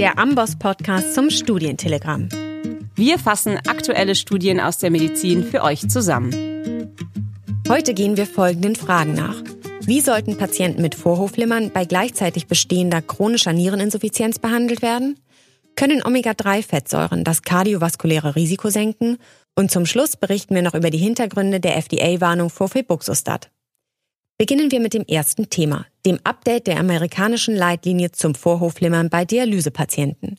der Amboss-Podcast zum Studientelegramm. Wir fassen aktuelle Studien aus der Medizin für euch zusammen. Heute gehen wir folgenden Fragen nach. Wie sollten Patienten mit Vorhofflimmern bei gleichzeitig bestehender chronischer Niereninsuffizienz behandelt werden? Können Omega-3-Fettsäuren das kardiovaskuläre Risiko senken? Und zum Schluss berichten wir noch über die Hintergründe der FDA-Warnung vor Febuxostat. Beginnen wir mit dem ersten Thema, dem Update der amerikanischen Leitlinie zum Vorhofflimmern bei Dialysepatienten.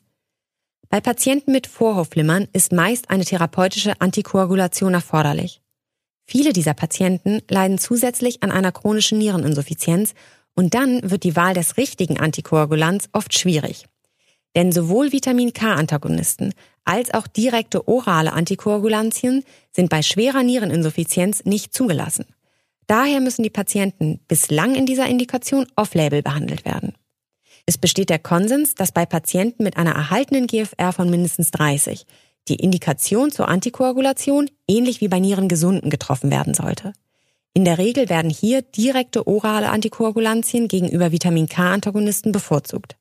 Bei Patienten mit Vorhofflimmern ist meist eine therapeutische Antikoagulation erforderlich. Viele dieser Patienten leiden zusätzlich an einer chronischen Niereninsuffizienz und dann wird die Wahl des richtigen Antikoagulants oft schwierig. Denn sowohl Vitamin K-Antagonisten als auch direkte orale Antikoagulantien sind bei schwerer Niereninsuffizienz nicht zugelassen. Daher müssen die Patienten bislang in dieser Indikation off-label behandelt werden. Es besteht der Konsens, dass bei Patienten mit einer erhaltenen GFR von mindestens 30 die Indikation zur Antikoagulation ähnlich wie bei Nierengesunden getroffen werden sollte. In der Regel werden hier direkte orale Antikoagulantien gegenüber Vitamin K-Antagonisten bevorzugt.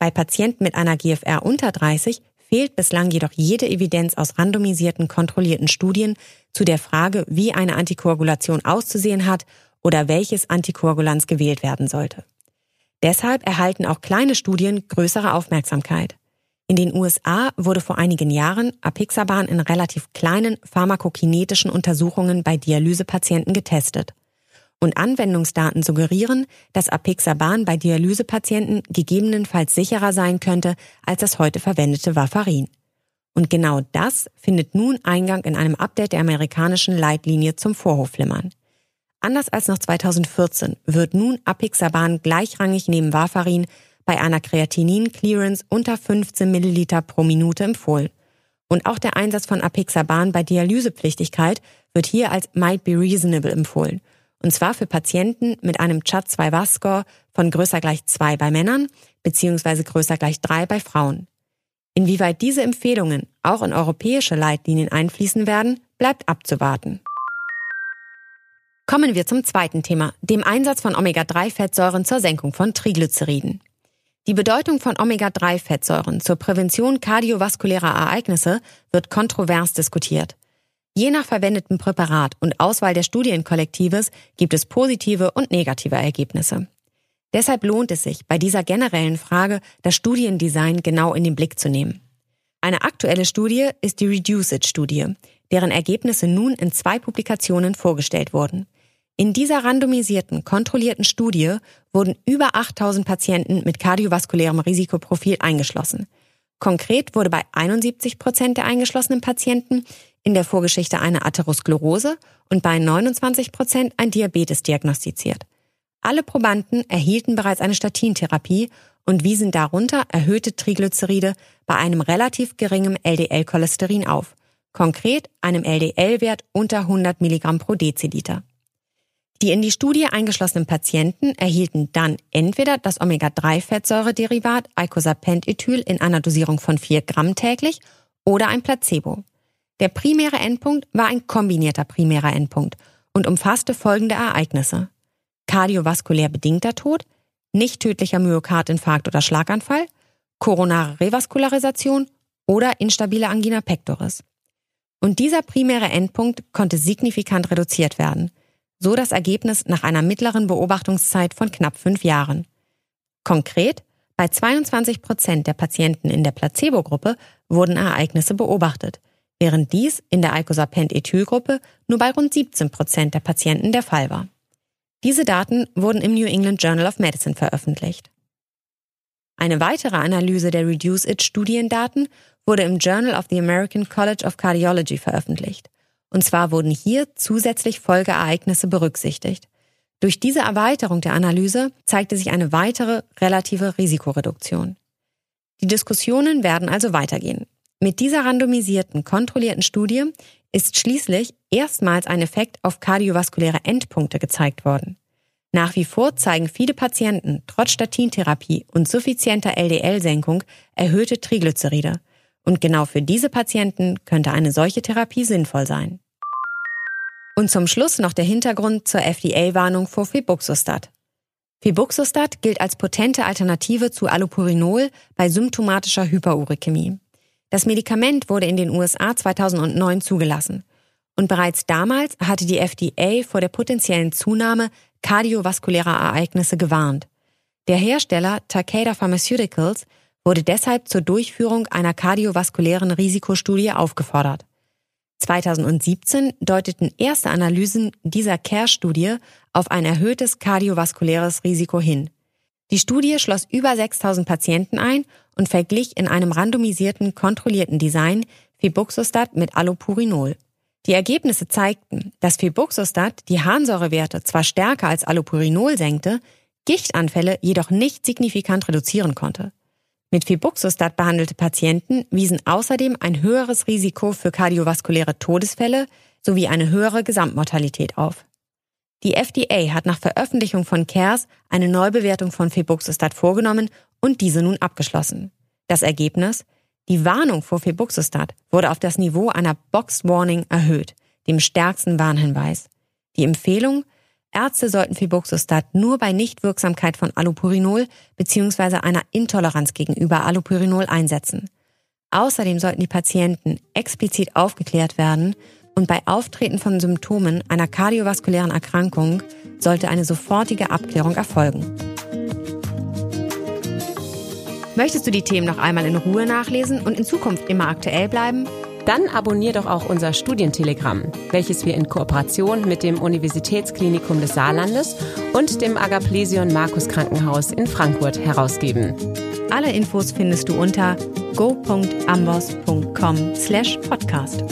Bei Patienten mit einer GFR unter 30 fehlt bislang jedoch jede Evidenz aus randomisierten, kontrollierten Studien zu der Frage, wie eine Antikoagulation auszusehen hat oder welches Antikoagulans gewählt werden sollte. Deshalb erhalten auch kleine Studien größere Aufmerksamkeit. In den USA wurde vor einigen Jahren Apixaban in relativ kleinen pharmakokinetischen Untersuchungen bei Dialysepatienten getestet. Und Anwendungsdaten suggerieren, dass Apixaban bei Dialysepatienten gegebenenfalls sicherer sein könnte als das heute verwendete Warfarin. Und genau das findet nun Eingang in einem Update der amerikanischen Leitlinie zum Vorhofflimmern. Anders als noch 2014 wird nun Apixaban gleichrangig neben Warfarin bei einer Kreatinin-Clearance unter 15 Milliliter pro Minute empfohlen. Und auch der Einsatz von Apixaban bei Dialysepflichtigkeit wird hier als might be reasonable empfohlen. Und zwar für Patienten mit einem CHAT2-VAS-Score von größer gleich 2 bei Männern bzw. größer gleich 3 bei Frauen. Inwieweit diese Empfehlungen auch in europäische Leitlinien einfließen werden, bleibt abzuwarten. Kommen wir zum zweiten Thema, dem Einsatz von Omega-3-Fettsäuren zur Senkung von Triglyceriden. Die Bedeutung von Omega-3-Fettsäuren zur Prävention kardiovaskulärer Ereignisse wird kontrovers diskutiert. Je nach verwendetem Präparat und Auswahl der Studienkollektives gibt es positive und negative Ergebnisse. Deshalb lohnt es sich, bei dieser generellen Frage das Studiendesign genau in den Blick zu nehmen. Eine aktuelle Studie ist die Reduce-It-Studie, deren Ergebnisse nun in zwei Publikationen vorgestellt wurden. In dieser randomisierten, kontrollierten Studie wurden über 8000 Patienten mit kardiovaskulärem Risikoprofil eingeschlossen. Konkret wurde bei 71 Prozent der eingeschlossenen Patienten in der Vorgeschichte eine Atherosklerose und bei 29 Prozent ein Diabetes diagnostiziert. Alle Probanden erhielten bereits eine Statintherapie und wiesen darunter erhöhte Triglyceride bei einem relativ geringen LDL-Cholesterin auf, konkret einem LDL-Wert unter 100 Milligramm pro Deziliter. Die in die Studie eingeschlossenen Patienten erhielten dann entweder das Omega-3-Fettsäurederivat Icosapent-Ethyl in einer Dosierung von 4 Gramm täglich oder ein Placebo. Der primäre Endpunkt war ein kombinierter primärer Endpunkt und umfasste folgende Ereignisse kardiovaskulär bedingter Tod, nicht tödlicher Myokardinfarkt oder Schlaganfall, koronare Revaskularisation oder instabile Angina pectoris. Und dieser primäre Endpunkt konnte signifikant reduziert werden, so das Ergebnis nach einer mittleren Beobachtungszeit von knapp fünf Jahren. Konkret, bei 22 Prozent der Patienten in der Placebo-Gruppe wurden Ereignisse beobachtet, während dies in der Icosapent-Ethyl-Gruppe nur bei rund 17 Prozent der Patienten der Fall war. Diese Daten wurden im New England Journal of Medicine veröffentlicht. Eine weitere Analyse der Reduce-It-Studiendaten wurde im Journal of the American College of Cardiology veröffentlicht. Und zwar wurden hier zusätzlich Folgeereignisse berücksichtigt. Durch diese Erweiterung der Analyse zeigte sich eine weitere relative Risikoreduktion. Die Diskussionen werden also weitergehen. Mit dieser randomisierten, kontrollierten Studie ist schließlich erstmals ein Effekt auf kardiovaskuläre Endpunkte gezeigt worden. Nach wie vor zeigen viele Patienten trotz Statintherapie und suffizienter LDL-Senkung erhöhte Triglyceride. Und genau für diese Patienten könnte eine solche Therapie sinnvoll sein. Und zum Schluss noch der Hintergrund zur FDA-Warnung vor Febuxostat. Febuxostat gilt als potente Alternative zu Allopurinol bei symptomatischer Hyperuricämie. Das Medikament wurde in den USA 2009 zugelassen. Und bereits damals hatte die FDA vor der potenziellen Zunahme kardiovaskulärer Ereignisse gewarnt. Der Hersteller Takeda Pharmaceuticals wurde deshalb zur Durchführung einer kardiovaskulären Risikostudie aufgefordert. 2017 deuteten erste Analysen dieser CARE-Studie auf ein erhöhtes kardiovaskuläres Risiko hin. Die Studie schloss über 6000 Patienten ein und verglich in einem randomisierten, kontrollierten Design Febuxostat mit Allopurinol. Die Ergebnisse zeigten, dass Febuxostat die Harnsäurewerte zwar stärker als Allopurinol senkte, Gichtanfälle jedoch nicht signifikant reduzieren konnte. Mit Febuxostat behandelte Patienten wiesen außerdem ein höheres Risiko für kardiovaskuläre Todesfälle sowie eine höhere Gesamtmortalität auf. Die FDA hat nach Veröffentlichung von CARES eine Neubewertung von Febuxostat vorgenommen und diese nun abgeschlossen. Das Ergebnis? Die Warnung vor Febuxostat wurde auf das Niveau einer Boxed Warning erhöht, dem stärksten Warnhinweis. Die Empfehlung? Ärzte sollten Febuxostat nur bei Nichtwirksamkeit von Allopurinol bzw. einer Intoleranz gegenüber Allopurinol einsetzen. Außerdem sollten die Patienten explizit aufgeklärt werden und bei Auftreten von Symptomen einer kardiovaskulären Erkrankung sollte eine sofortige Abklärung erfolgen. Möchtest du die Themen noch einmal in Ruhe nachlesen und in Zukunft immer aktuell bleiben? Dann abonnier doch auch unser Studientelegramm, welches wir in Kooperation mit dem Universitätsklinikum des Saarlandes und dem Agaplesion Markus Krankenhaus in Frankfurt herausgeben. Alle Infos findest du unter go.ambos.com/podcast.